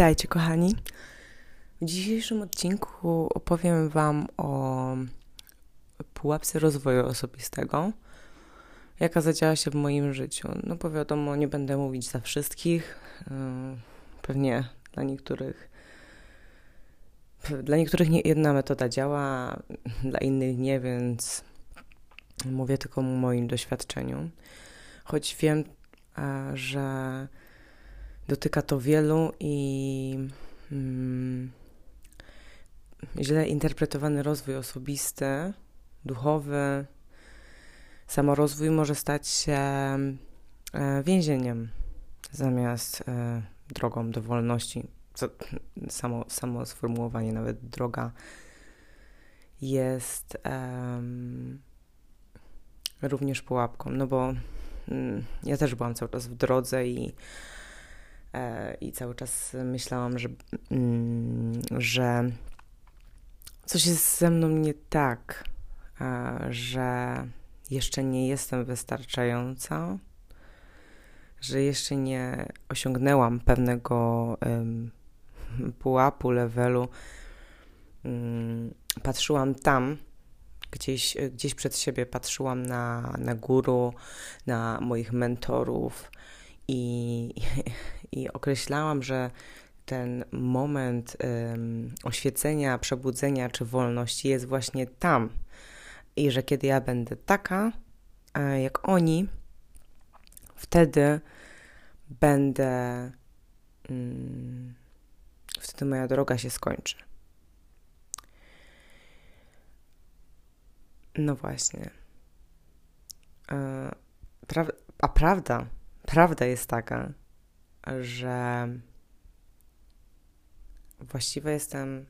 Witajcie, kochani. W dzisiejszym odcinku opowiem Wam o pułapce rozwoju osobistego, jaka zadziała się w moim życiu. No bo wiadomo, nie będę mówić za wszystkich. Yy, pewnie dla niektórych dla niektórych nie jedna metoda działa, dla innych nie, więc mówię tylko o moim doświadczeniu. Choć wiem, że dotyka to wielu i mm, źle interpretowany rozwój osobisty, duchowy, samorozwój może stać się e, więzieniem zamiast e, drogą do wolności. Samo, samo sformułowanie, nawet droga jest również pułapką, no bo um, ja też byłam cały czas w drodze i i cały czas myślałam, że, mm, że coś jest ze mną nie tak, że jeszcze nie jestem wystarczająca, że jeszcze nie osiągnęłam pewnego pułapu, levelu. Mm, patrzyłam tam, gdzieś, gdzieś przed siebie, patrzyłam na, na guru, na moich mentorów i, i określałam, że ten moment um, oświecenia, przebudzenia czy wolności jest właśnie tam. I że kiedy ja będę taka, jak oni, wtedy będę. Um, wtedy moja droga się skończy. No właśnie. E, pra a prawda, prawda jest taka, że właściwa jestem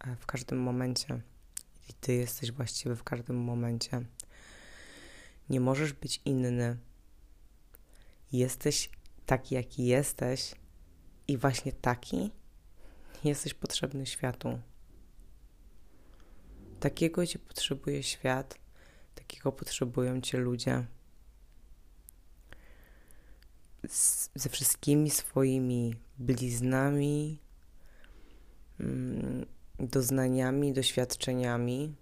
e, w każdym momencie i ty jesteś właściwy w każdym momencie. Nie możesz być inny. Jesteś taki, jaki jesteś, i właśnie taki jesteś potrzebny światu. Takiego cię potrzebuje świat, takiego potrzebują cię ludzie ze wszystkimi swoimi bliznami, mm, doznaniami, doświadczeniami,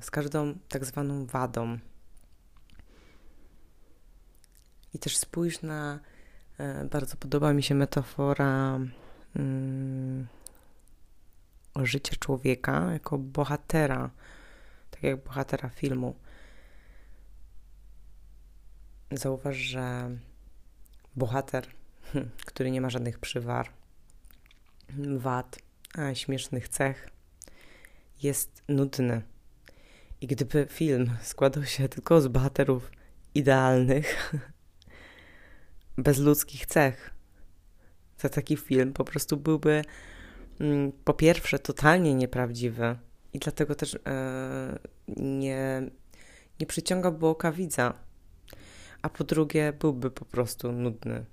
z każdą tak zwaną wadą. I też spójrz na, e, bardzo podoba mi się metafora um, życia człowieka jako bohatera, tak jak bohatera filmu zauważ, że bohater, który nie ma żadnych przywar, wad, śmiesznych cech, jest nudny. I gdyby film składał się tylko z bohaterów idealnych, bez ludzkich cech, to taki film po prostu byłby mm, po pierwsze totalnie nieprawdziwy i dlatego też e, nie, nie przyciągałby oka widza a po drugie byłby po prostu nudny.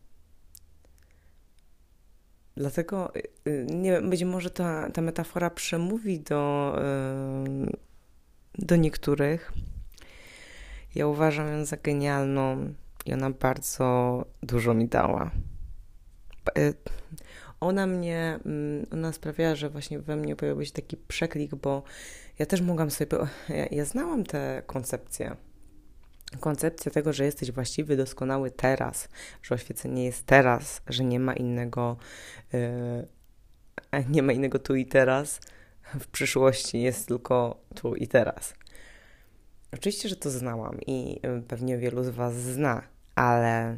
Dlatego, y, y, nie być może ta, ta metafora przemówi do, do niektórych. Ja uważam ją za genialną i ona bardzo dużo mi dała. Y, ona mnie, mm, ona sprawiała, że właśnie we mnie pojawił się taki przeklik, bo ja też mogłam sobie, ja, ja znałam te koncepcje koncepcja tego, że jesteś właściwy, doskonały teraz, że oświecenie jest teraz, że nie ma innego, yy, nie ma innego tu i teraz, w przyszłości jest tylko tu i teraz. Oczywiście, że to znałam i e, pewnie wielu z Was zna, ale,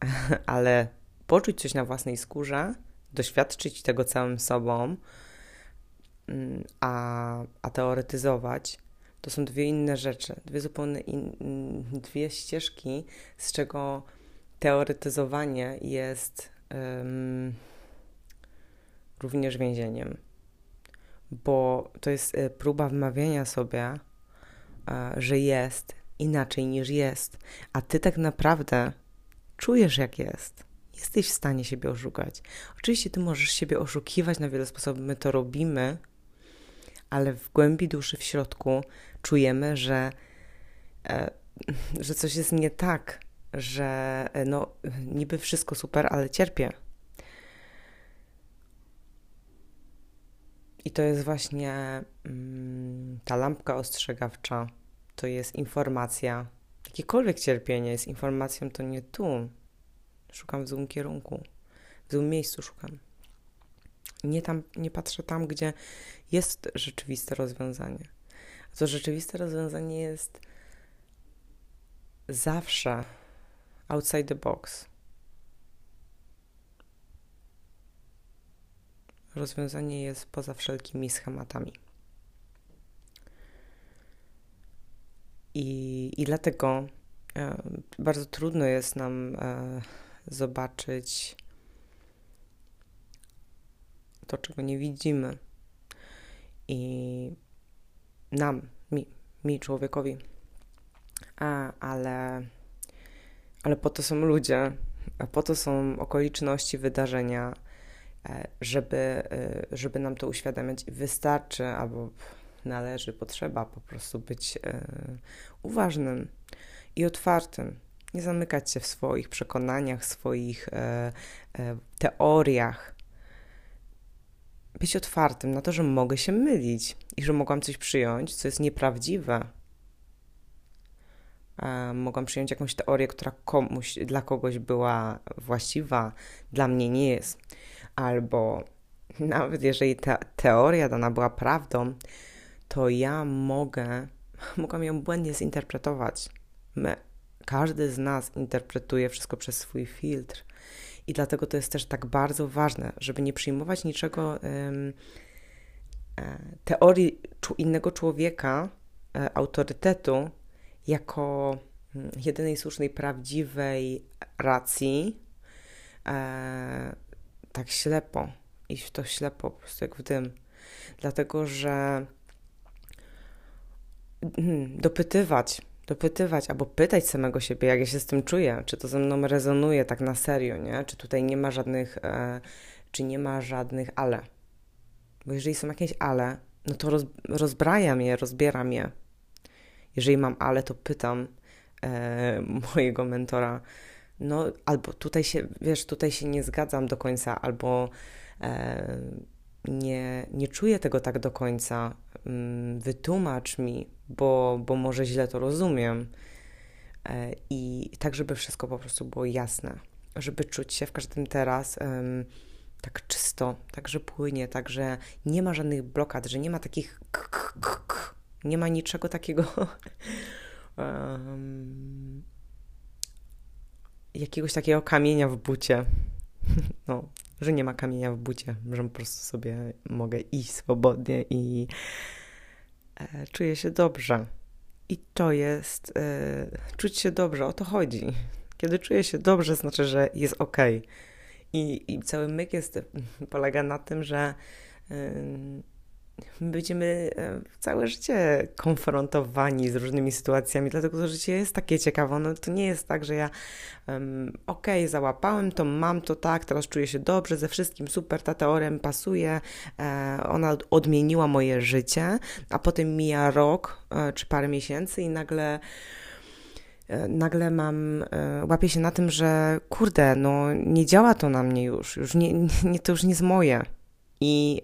ale poczuć coś na własnej skórze, doświadczyć tego całym sobą, mm, a, a teoretyzować – to są dwie inne rzeczy, dwie zupełnie in, dwie ścieżki, z czego teoretyzowanie jest um, również więzieniem, bo to jest e, próba wmawiania sobie, e, że jest inaczej niż jest, a ty tak naprawdę czujesz, jak jest. Jesteś w stanie siebie oszukać. Oczywiście ty możesz siebie oszukiwać na wiele sposobów, my to robimy, ale w głębi duszy, w środku czujemy, że, e, że coś jest nie tak, że e, no, niby wszystko super, ale cierpię. I to jest właśnie mm, ta lampka ostrzegawcza, to jest informacja. Jakiekolwiek cierpienie jest informacją, to nie tu. Szukam w złym kierunku, w złym miejscu szukam. Nie, tam, nie patrzę tam, gdzie jest rzeczywiste rozwiązanie. To rzeczywiste rozwiązanie jest zawsze outside the box. Rozwiązanie jest poza wszelkimi schematami. I, i dlatego e, bardzo trudno jest nam e, zobaczyć to, czego nie widzimy. I nam, mi, mi człowiekowi. A, ale, ale po to są ludzie, a po to są okoliczności, wydarzenia, e, żeby, e, żeby nam to uświadamiać. Wystarczy albo należy, potrzeba po prostu być e, uważnym i otwartym. Nie zamykać się w swoich przekonaniach, swoich teoriach, być otwartym na to, że mogę się mylić i że mogłam coś przyjąć, co jest nieprawdziwe. mogłam przyjąć jakąś teorię, która komuś, dla kogoś była właściwa, dla mnie nie jest. Albo nawet jeżeli ta teoria dana była prawdą, to ja mogę, mogłam ją błędnie zinterpretować. My, każdy z nas interpretuje wszystko przez swój filtr. I dlatego to jest też tak bardzo ważne, żeby nie przyjmować niczego, um, teorii innego człowieka, e, autorytetu, jako mm, jedynej słusznej, prawdziwej racji, e, tak ślepo, iść w to ślepo, po prostu jak w dym. Dlatego, że mm, dopytywać, dopytywać albo pytać samego siebie, jak ja się z tym czuję, czy to ze mną rezonuje tak na serio, nie? Czy tutaj nie ma żadnych, e, czy nie ma żadnych ale. Bo jeżeli są jakieś ale, no to roz, rozbrajam je, rozbieram je. Jeżeli mam ale, to pytam e, mojego mentora, no albo tutaj się, wiesz, tutaj się nie zgadzam do końca, albo e, nie, nie czuję tego tak do końca, wytłumacz mi, bo, bo może źle to rozumiem. E, I tak, żeby wszystko po prostu było jasne, żeby czuć się w każdym teraz um, tak czysto, tak, że płynie, tak, że nie ma żadnych blokad, że nie ma takich k, k, k, nie ma niczego takiego um, jakiegoś takiego kamienia w bucie. No, że nie ma kamienia w bucie, że po prostu sobie mogę iść swobodnie i e, czuję się dobrze. I to jest e, czuć się dobrze, o to chodzi. Kiedy czuję się dobrze, znaczy, że jest ok. I, i cały myk jest, polega na tym, że będziemy e, całe życie konfrontowani z różnymi sytuacjami, dlatego to życie jest takie ciekawe. No, to nie jest tak, że ja um, okej, okay, załapałem to, mam to tak, teraz czuję się dobrze, ze wszystkim super, ta teoria mi pasuje, e, ona odmieniła moje życie, a potem mija rok e, czy parę miesięcy i nagle e, nagle mam, e, łapię się na tym, że kurde, no nie działa to na mnie już, już nie, nie to już nie jest moje. I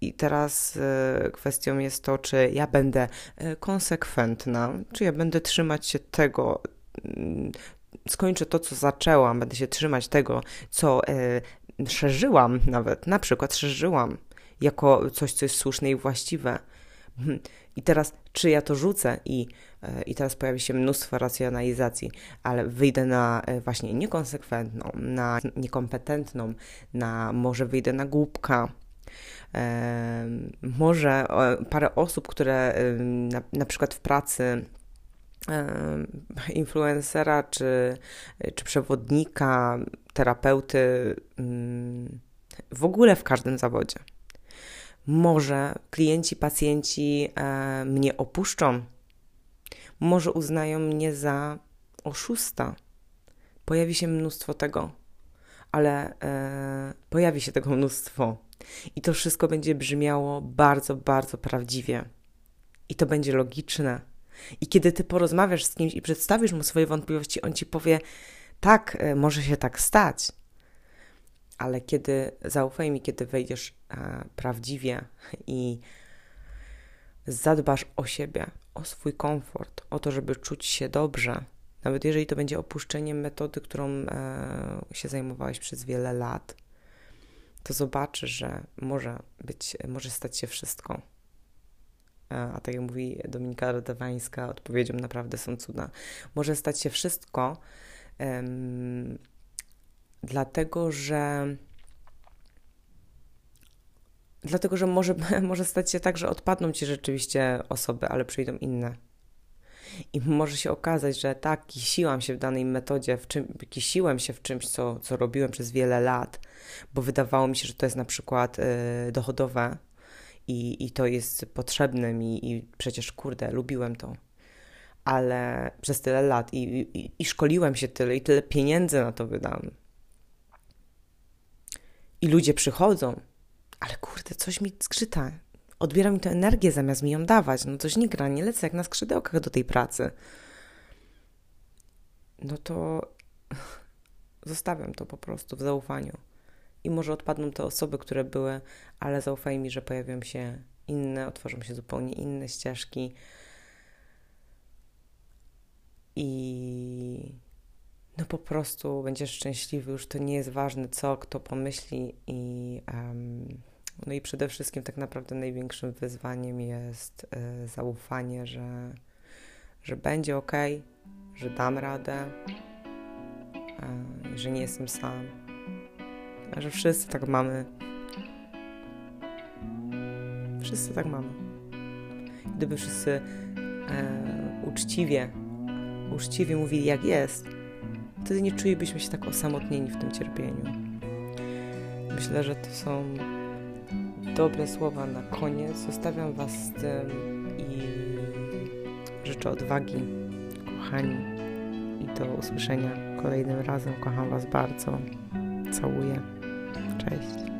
i teraz e, kwestią jest to, czy ja będę e, konsekwentna, czy ja będę trzymać się tego, mm, skończę to, co zaczęłam, będę się trzymać tego, co e, szerzyłam nawet, na przykład szerzyłam jako coś, co jest słuszne i właściwe. Mhm. I teraz, czy ja to rzucę i, i teraz pojawi się mnóstwo racjonalizacji, ale wyjdę na właśnie niekonsekwentną, na niekompetentną, na może wyjdę na głupka, może parę osób, które na, na przykład w pracy influencera czy, czy przewodnika, terapeuty, w ogóle w każdym zawodzie. Może klienci, pacjenci e, mnie opuszczą, może uznają mnie za oszusta. Pojawi się mnóstwo tego, ale e, pojawi się tego mnóstwo. I to wszystko będzie brzmiało bardzo, bardzo prawdziwie. I to będzie logiczne. I kiedy ty porozmawiasz z kimś i przedstawisz mu swoje wątpliwości, on ci powie: Tak, e, może się tak stać, ale kiedy zaufaj mi, kiedy wejdziesz e, prawdziwie i zadbasz o siebie, o swój komfort, o to, żeby czuć się dobrze, nawet jeżeli to będzie opuszczenie metody, którą e, się zajmowałeś przez wiele lat, to zobaczysz, że może być, może stać się wszystko. A tak jak mówi Dominika Rodawańska, odpowiedzią naprawdę są cuda. Może stać się wszystko, um, dlatego że dlatego, że może, może stać się tak, że odpadną ci rzeczywiście osoby, ale przyjdą inne. I może się okazać, że tak, kisiłam się w danej metodzie, w czym, kisiłem się w czymś, co, co robiłem przez wiele lat, bo wydawało mi się, że to jest na przykład y, dochodowe i, i to jest potrzebne mi i przecież, kurde, lubiłem to. Ale przez tyle lat i, i, i szkoliłem się tyle i tyle pieniędzy na to wydam. I ludzie przychodzą, ale kurde, coś mi zgrzyta odbiera mi tę energię zamiast mi ją dawać. No coś nie gra, nie lecę jak na skrzydełkach do tej pracy. No to zostawiam to po prostu w zaufaniu. I może odpadną te osoby, które były, ale zaufaj mi, że pojawią się inne, otworzą się zupełnie inne ścieżki. I no po prostu będziesz szczęśliwy, już to nie jest ważne, co kto pomyśli i um, no i przede wszystkim tak naprawdę największym wyzwaniem jest y, zaufanie, że, że będzie ok, że dam radę, y, że nie jestem sam, że wszyscy tak mamy. Wszyscy tak mamy. Gdyby wszyscy y, uczciwie, uczciwie mówili jak jest, wtedy nie czulibyśmy się tak osamotnieni w tym cierpieniu. Myślę, że to są dobre słowa na koniec. Zostawiam Was z tym i życzę odwagi, kochani. I do usłyszenia kolejnym razem. Kocham Was bardzo. Całuję. Cześć.